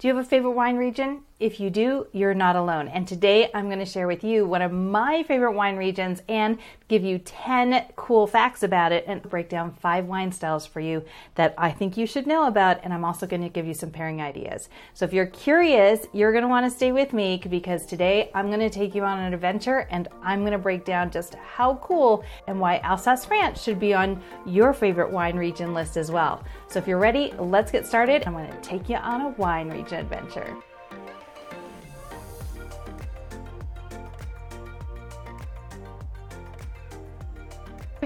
Do you have a favorite wine region? If you do, you're not alone. And today I'm going to share with you one of my favorite wine regions and give you 10 cool facts about it and break down five wine styles for you that I think you should know about. And I'm also going to give you some pairing ideas. So if you're curious, you're going to want to stay with me because today I'm going to take you on an adventure and I'm going to break down just how cool and why Alsace, France should be on your favorite wine region list as well. So if you're ready, let's get started. I'm going to take you on a wine region adventure.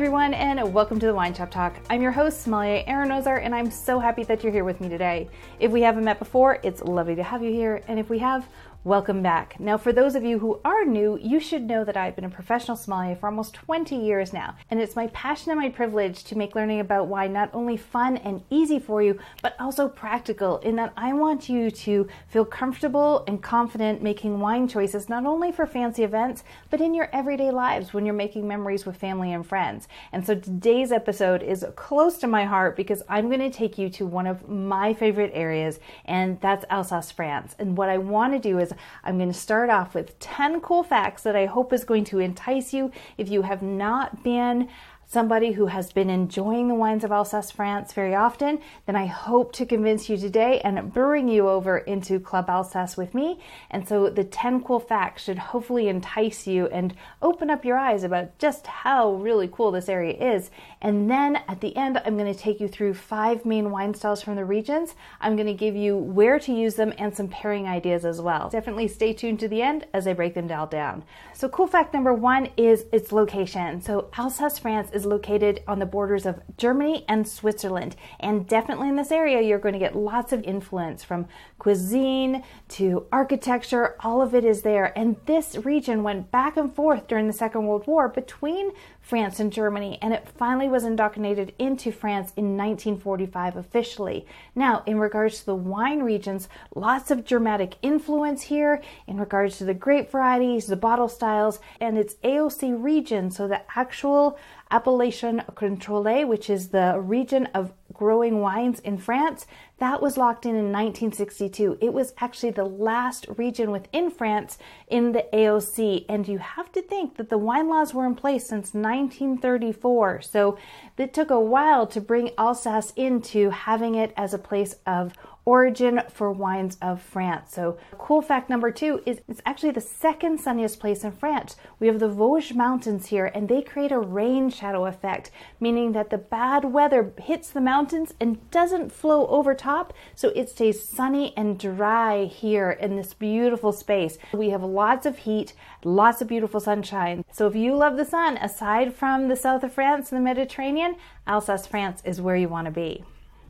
everyone, and welcome to the Wine Shop Talk. I'm your host, Sommelier Erin Ozar, and I'm so happy that you're here with me today. If we haven't met before, it's lovely to have you here, and if we have, Welcome back. Now, for those of you who are new, you should know that I've been a professional sommelier for almost 20 years now, and it's my passion and my privilege to make learning about wine not only fun and easy for you, but also practical in that I want you to feel comfortable and confident making wine choices not only for fancy events, but in your everyday lives when you're making memories with family and friends. And so today's episode is close to my heart because I'm going to take you to one of my favorite areas, and that's Alsace, France. And what I want to do is I'm going to start off with 10 cool facts that I hope is going to entice you if you have not been somebody who has been enjoying the wines of Alsace, France very often, then I hope to convince you today and bring you over into Club Alsace with me. And so the 10 cool facts should hopefully entice you and open up your eyes about just how really cool this area is. And then at the end, I'm going to take you through five main wine styles from the regions. I'm going to give you where to use them and some pairing ideas as well. Definitely stay tuned to the end as I break them all down. So cool fact number one is its location. So Alsace, France is located on the borders of Germany and Switzerland. And definitely in this area, you're going to get lots of influence from cuisine to architecture. All of it is there. And this region went back and forth during the Second World War between France and Germany, and it finally was indoctrinated into France in 1945 officially. Now, in regards to the wine regions, lots of Germanic influence here in regards to the grape varieties, the bottle styles, and its AOC region, so the actual Appellation Contrôlée, which is the region of growing wines in France, that was locked in in 1962. It was actually the last region within France in the AOC. And you have to think that the wine laws were in place since 1934. So it took a while to bring Alsace into having it as a place of origin for wines of France. So, cool fact number two is it's actually the second sunniest place in France. We have the Vosges Mountains here, and they create a rain shadow effect, meaning that the bad weather hits the mountains and doesn't flow over top, so it stays sunny and dry here in this beautiful space. We have lots of heat, lots of beautiful sunshine. So, if you love the sun, aside from the south of France and the Mediterranean, Alsace, France is where you want to be.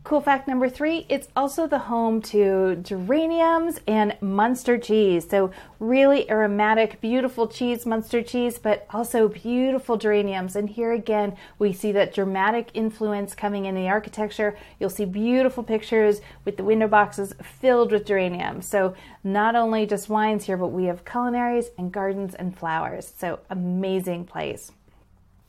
Cool fact number three, it's also the home to geraniums and Munster cheese. So really aromatic, beautiful cheese, Munster cheese, but also beautiful geraniums. And here again, we see that dramatic influence coming in the architecture. You'll see beautiful pictures with the window boxes filled with geraniums. So not only just wines here, but we have culinaries and gardens and flowers. So amazing place.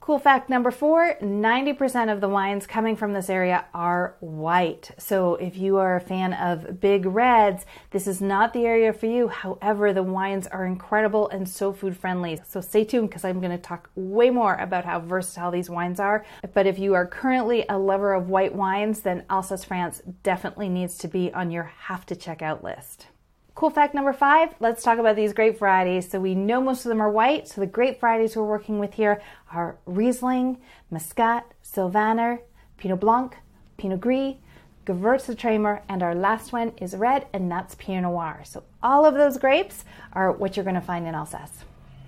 Cool fact number four 90% of the wines coming from this area are white. So if you are a fan of big reds, this is not the area for you. However, the wines are incredible and so food friendly. So stay tuned because I'm going to talk way more about how versatile these wines are. But if you are currently a lover of white wines, then Alsace France definitely needs to be on your have to check out list. Cool fact number five, let's talk about these grape varieties. So we know most of them are white. So the grape varieties we're working with here are Riesling, Muscat, Sylvaner, Pinot Blanc, Pinot Gris, Gewürztraminer, and our last one is red, and that's Pinot Noir. So all of those grapes are what you're going to find in Alsace.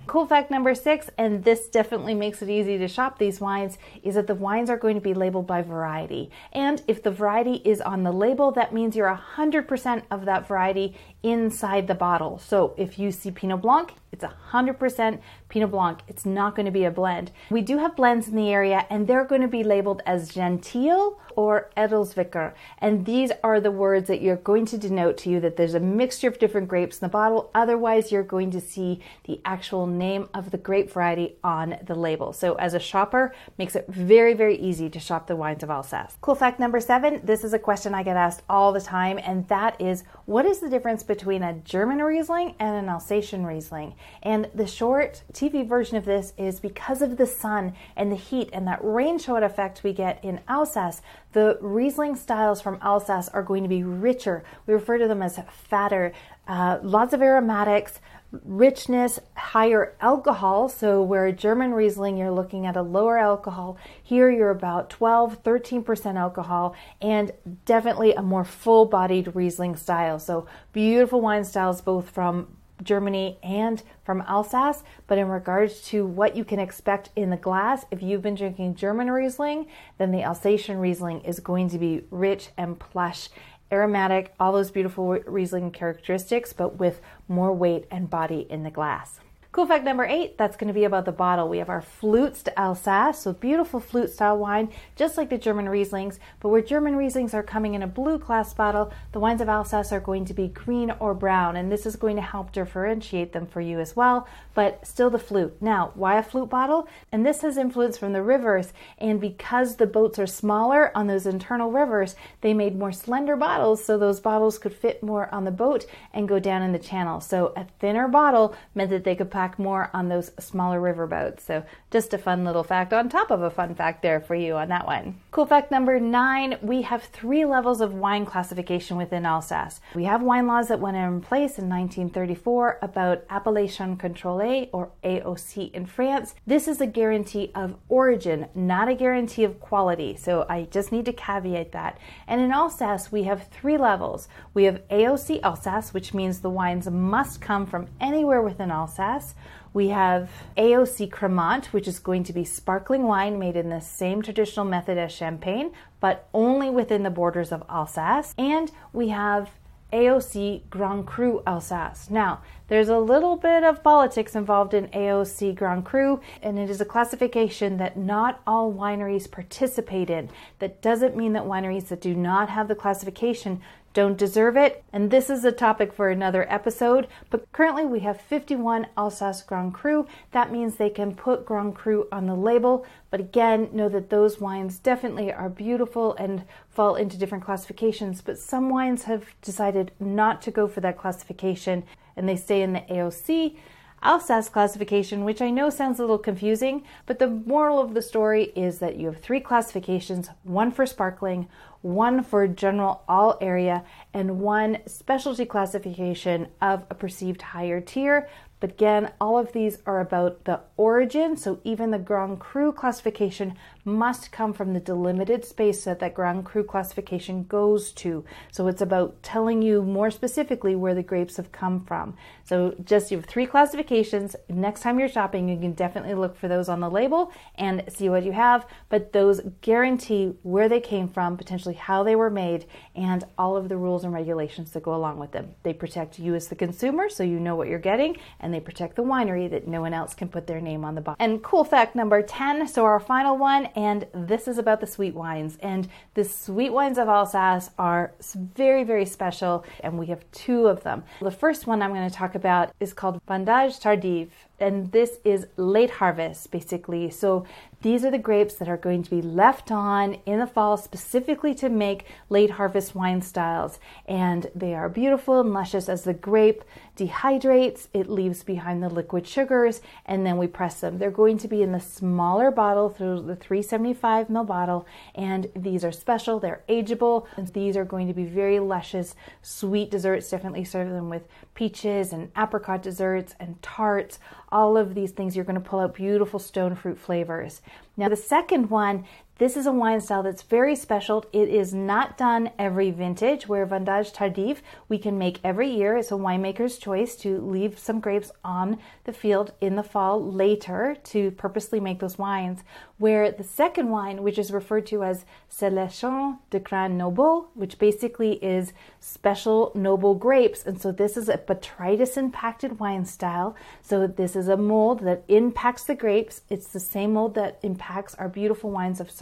Cool fact number six, and this definitely makes it easy to shop these wines, is that the wines are going to be labeled by variety. And if the variety is on the label, that means you're 100% of that variety inside the bottle. So if you see Pinot Blanc, it's 100% Pinot Blanc. It's not going to be a blend. We do have blends in the area and they're going to be labeled as Gentil or Edelzwicker. And these are the words that you're going to denote to you that there's a mixture of different grapes in the bottle. Otherwise, you're going to see the actual name of the grape variety on the label. So as a shopper, makes it very, very easy to shop the wines of Alsace. Cool fact number seven, this is a question I get asked all the time and that is what is the difference between a German Riesling and an Alsatian Riesling? And the short TV version of this is because of the sun and the heat and that rain shower effect we get in Alsace, the Riesling styles from Alsace are going to be richer. We refer to them as fatter, uh, lots of aromatics, richness, higher alcohol. So, where a German Riesling, you're looking at a lower alcohol, here you're about 12, 13% alcohol, and definitely a more full bodied Riesling style. So, beautiful wine styles both from Germany and from Alsace. But in regards to what you can expect in the glass, if you've been drinking German Riesling, then the Alsatian Riesling is going to be rich and plush aromatic, all those beautiful Riesling characteristics, but with more weight and body in the glass. Cool fact number eight, that's going to be about the bottle. We have our Flutes to Alsace, so beautiful flute style wine, just like the German Rieslings, but where German Rieslings are coming in a blue glass bottle, the wines of Alsace are going to be green or brown, and this is going to help differentiate them for you as well, but still the flute. Now, why a flute bottle? And this has influence from the rivers, and because the boats are smaller on those internal rivers, they made more slender bottles so those bottles could fit more on the boat and go down in the channel. So a thinner bottle meant that they could pack more on those smaller riverboats. So just a fun little fact on top of a fun fact there for you on that one. Cool fact number nine, we have three levels of wine classification within Alsace. We have wine laws that went in place in 1934 about Appellation Contrôlée or AOC in France. This is a guarantee of origin, not a guarantee of quality. So I just need to caveat that. And in Alsace, we have three levels. We have AOC Alsace, which means the wines must come from anywhere within Alsace. We have AOC Cremant, which is going to be sparkling wine made in the same traditional method as champagne, but only within the borders of Alsace. And we have AOC Grand Cru Alsace. Now, there's a little bit of politics involved in AOC Grand Cru, and it is a classification that not all wineries participate in. That doesn't mean that wineries that do not have the classification don't deserve it. And this is a topic for another episode. But currently we have 51 Alsace Grand Cru. That means they can put Grand Cru on the label. But again, know that those wines definitely are beautiful and fall into different classifications. But some wines have decided not to go for that classification and they stay in the AOC. Alsace classification, which I know sounds a little confusing, but the moral of the story is that you have three classifications one for sparkling, one for general all area, and one specialty classification of a perceived higher tier. But again, all of these are about the origin. So even the Grand Cru classification must come from the delimited space that that Grand Cru classification goes to. So it's about telling you more specifically where the grapes have come from. So just you have three classifications. Next time you're shopping, you can definitely look for those on the label and see what you have. But those guarantee where they came from, potentially how they were made, and all of the rules and regulations that go along with them. They protect you as the consumer, so you know what you're getting, and they protect the winery that no one else can put their name on the bottle. And cool fact number 10 so our final one and this is about the sweet wines. And the sweet wines of Alsace are very, very special, and we have two of them. The first one I'm going to talk about is called Vendange Tardive and this is late harvest basically. So these are the grapes that are going to be left on in the fall specifically to make late harvest wine styles. And they are beautiful and luscious as the grape dehydrates, it leaves behind the liquid sugars, and then we press them. They're going to be in the smaller bottle through the 375 ml bottle, and these are special, they're ageable, and these are going to be very luscious, sweet desserts. Definitely serve them with peaches and apricot desserts and tarts all of these things, you're going to pull out beautiful stone fruit flavors. Now, the second one, this is a wine style that's very special. It is not done every vintage, where Vendange Tardive we can make every year. It's a winemaker's choice to leave some grapes on the field in the fall later to purposely make those wines. Where the second wine, which is referred to as Sélection de Grains Nobles, which basically is special noble grapes. And so this is a botrytis impacted wine style. So this is a mold that impacts the grapes. It's the same mold that impacts our beautiful wines of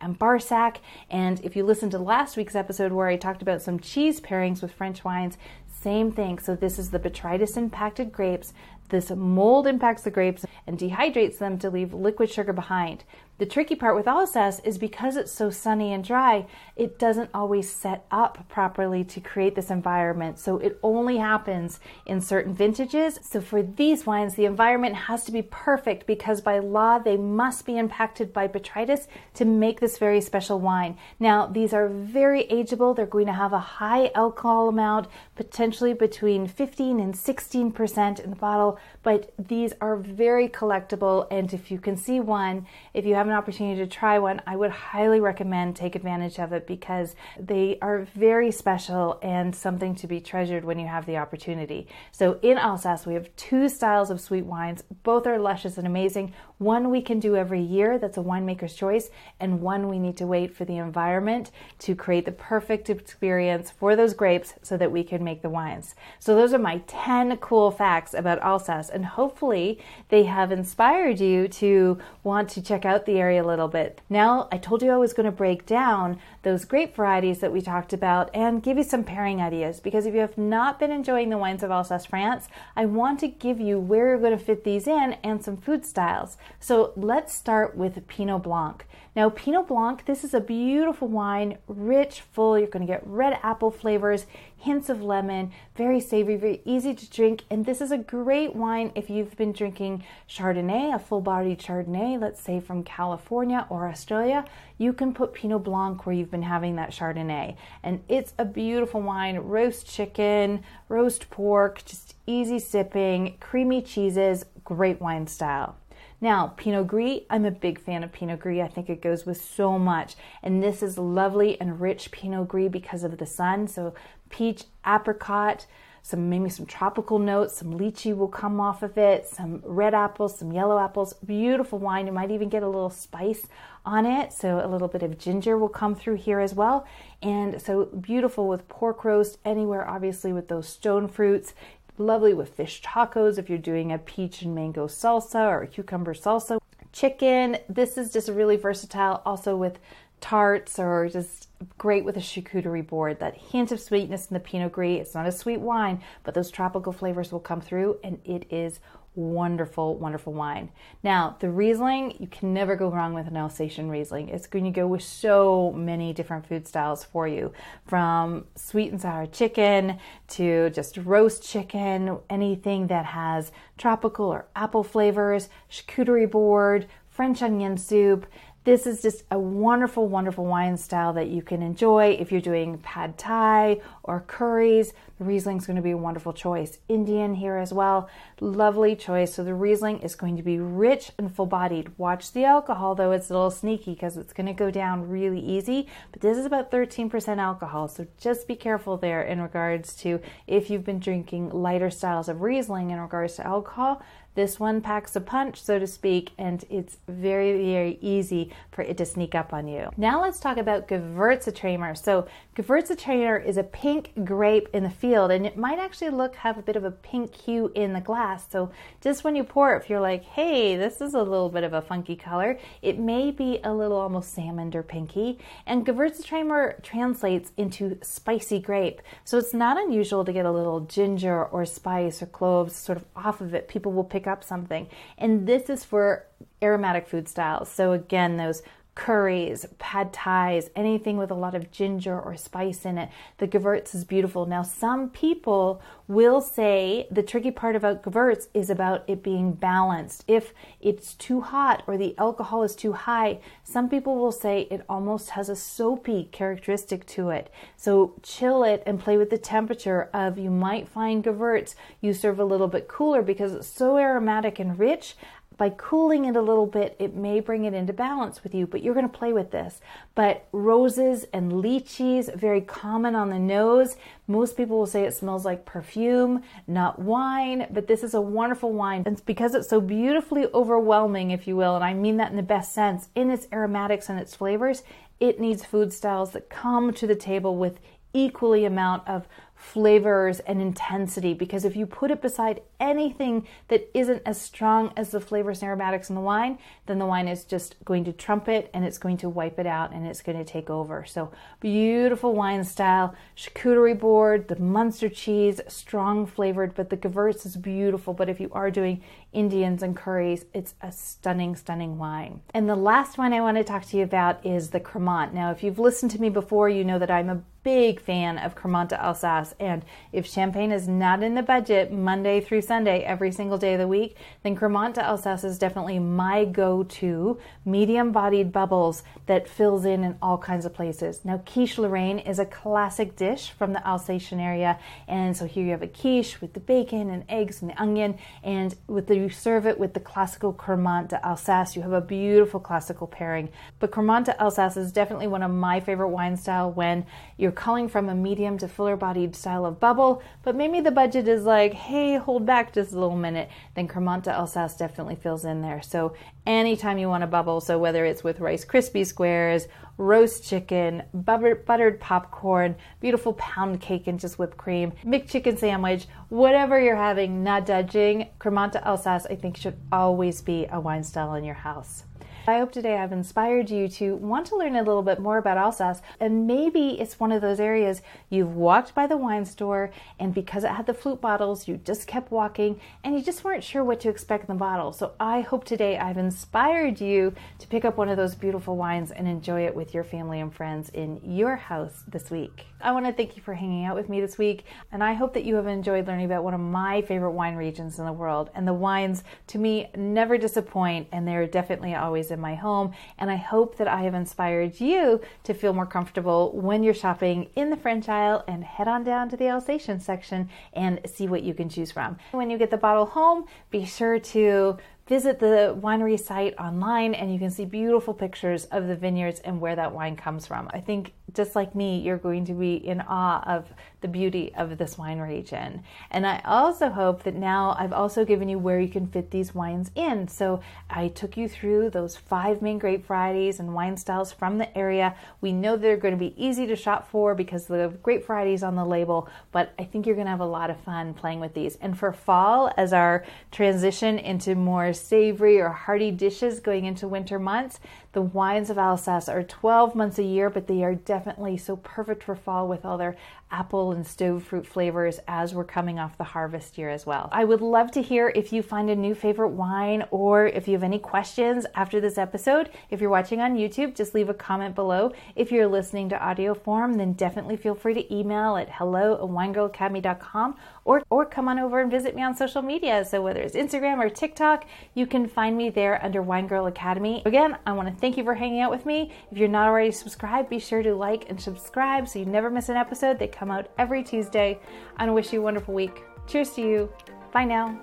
and Barsac. And if you listen to last week's episode where I talked about some cheese pairings with French wines, same thing. So this is the botrytis impacted grapes This mold impacts the grapes and dehydrates them to leave liquid sugar behind. The tricky part with Alsace is because it's so sunny and dry, it doesn't always set up properly to create this environment. So it only happens in certain vintages. So for these wines, the environment has to be perfect because by law they must be impacted by botrytis to make this very special wine. Now, these are very ageable. They're going to have a high alcohol amount, potentially between 15 and 16% in the bottle, but these are very collectible. And if you can see one, if you have have an opportunity to try one, I would highly recommend take advantage of it because they are very special and something to be treasured when you have the opportunity. So in Alsace, we have two styles of sweet wines. Both are luscious and amazing. One we can do every year, that's a winemaker's choice, and one we need to wait for the environment to create the perfect experience for those grapes so that we can make the wines. So those are my 10 cool facts about Alsace, and hopefully they have inspired you to want to check out the area a little bit. Now, I told you I was going to break down those grape varieties that we talked about and give you some pairing ideas because if you have not been enjoying the wines of Alsace, France, I want to give you where you're going to fit these in and some food styles. So let's start with Pinot Blanc. Now, Pinot Blanc, this is a beautiful wine, rich, full. You're going to get red apple flavors, hints of lemon, very savory, very easy to drink. And this is a great wine if you've been drinking Chardonnay, a full bodied Chardonnay, let's say from California or Australia. You can put Pinot Blanc where you've been having that Chardonnay. And it's a beautiful wine, roast chicken, roast pork, just easy sipping, creamy cheeses, great wine style. Now, Pinot Gris, I'm a big fan of Pinot Gris. I think it goes with so much. And this is lovely and rich Pinot Gris because of the sun. So, peach, apricot, some maybe some tropical notes, some lychee will come off of it, some red apples, some yellow apples. Beautiful wine. You might even get a little spice on it. So, a little bit of ginger will come through here as well. And so, beautiful with pork roast anywhere, obviously, with those stone fruits lovely with fish tacos if you're doing a peach and mango salsa or a cucumber salsa. Chicken, this is just really versatile also with tarts or just great with a charcuterie board. That hint of sweetness in the Pinot Gris. It's not a sweet wine, but those tropical flavors will come through and it is wonderful, wonderful wine. Now, the Riesling, you can never go wrong with an Alsatian Riesling. It's going to go with so many different food styles for you, from sweet and sour chicken to just roast chicken, anything that has tropical or apple flavors, charcuterie board, French onion soup. This is just a wonderful, wonderful wine style that you can enjoy if you're doing pad thai or curries. The Riesling is going to be a wonderful choice. Indian here as well, lovely choice. So the Riesling is going to be rich and full bodied. Watch the alcohol though, it's a little sneaky because it's going to go down really easy. But this is about 13% alcohol, so just be careful there in regards to if you've been drinking lighter styles of Riesling in regards to alcohol. This one packs a punch, so to speak, and it's very, very easy for it to sneak up on you. Now let's talk about Gewürztraminer. So Gewürztraminer is a pink grape in the field, and it might actually look have a bit of a pink hue in the glass. So just when you pour it, if you're like, hey, this is a little bit of a funky color, it may be a little almost salmon or pinky. And Gewürztraminer translates into spicy grape. So it's not unusual to get a little ginger or spice or cloves sort of off of it. People will pick up something. And this is for aromatic food styles. So again, those curries, pad thais, anything with a lot of ginger or spice in it. The Gewürz is beautiful. Now, some people will say the tricky part about Gewürz is about it being balanced. If it's too hot or the alcohol is too high, some people will say it almost has a soapy characteristic to it. So chill it and play with the temperature of you might find Gewürz you serve a little bit cooler because it's so aromatic and rich by cooling it a little bit, it may bring it into balance with you, but you're going to play with this. But roses and lychees, very common on the nose. Most people will say it smells like perfume, not wine, but this is a wonderful wine. And it's because it's so beautifully overwhelming, if you will, and I mean that in the best sense, in its aromatics and its flavors, it needs food styles that come to the table with equally amount of flavors and intensity because if you put it beside anything that isn't as strong as the flavors and aromatics in the wine, then the wine is just going to trump it and it's going to wipe it out and it's going to take over. So, beautiful wine style, charcuterie board, the Munster cheese, strong flavored, but the Gewurz is beautiful. But if you are doing Indians and curries, it's a stunning, stunning wine. And the last wine I want to talk to you about is the Cremant. Now, if you've listened to me before, you know that I'm a big fan of Cremant Alsace. And if champagne is not in the budget Monday through Sunday, every single day of the week, then Cremant Alsace is definitely my go to medium bodied bubbles that fills in in all kinds of places. Now, quiche Lorraine is a classic dish from the Alsatian area. And so here you have a quiche with the bacon and eggs and the onion. And with the, you serve it with the classical Cremant d'Alsace, you have a beautiful classical pairing. But Cremant d'Alsace is definitely one of my favorite wine style when you're calling from a medium to fuller bodied style of bubble, but maybe the budget is like, hey, hold back just a little minute, then Cremant d'Alsace definitely fills in there. So anytime you want a bubble, so whether it's with Rice Krispie squares, roast chicken, buttered popcorn, beautiful pound cake and just whipped cream, McChicken sandwich, whatever you're having, not judging, Cremant d'Alsace I think should always be a wine style in your house. I hope today I've inspired you to want to learn a little bit more about Alsace. And maybe it's one of those areas you've walked by the wine store, and because it had the flute bottles, you just kept walking and you just weren't sure what to expect in the bottle. So I hope today I've inspired you to pick up one of those beautiful wines and enjoy it with your family and friends in your house this week. I want to thank you for hanging out with me this week, and I hope that you have enjoyed learning about one of my favorite wine regions in the world. And the wines, to me, never disappoint, and they're definitely always in my home. And I hope that I have inspired you to feel more comfortable when you're shopping in the French Aisle and head on down to the Alsatian section and see what you can choose from. When you get the bottle home, be sure to visit the winery site online and you can see beautiful pictures of the vineyards and where that wine comes from. I think just like me, you're going to be in awe of the beauty of this wine region. And I also hope that now I've also given you where you can fit these wines in. So I took you through those five main grape varieties and wine styles from the area. We know they're going to be easy to shop for because the grape varieties on the label, but I think you're going to have a lot of fun playing with these. And for fall, as our transition into more savory or hearty dishes going into winter months, the wines of Alsace are 12 months a year, but they are definitely so perfect for fall with all their apple and stove fruit flavors as we're coming off the harvest year as well. I would love to hear if you find a new favorite wine or if you have any questions after this episode. If you're watching on YouTube, just leave a comment below. If you're listening to audio form, then definitely feel free to email at hello at winegirlacademy.com or, or come on over and visit me on social media. So whether it's Instagram or TikTok, you can find me there under Wine Girl Academy. Again, I want to thank you for hanging out with me. If you're not already subscribed, be sure to like and subscribe so you never miss an episode. They come out every Tuesday. And wish you a wonderful week. Cheers to you. Bye now.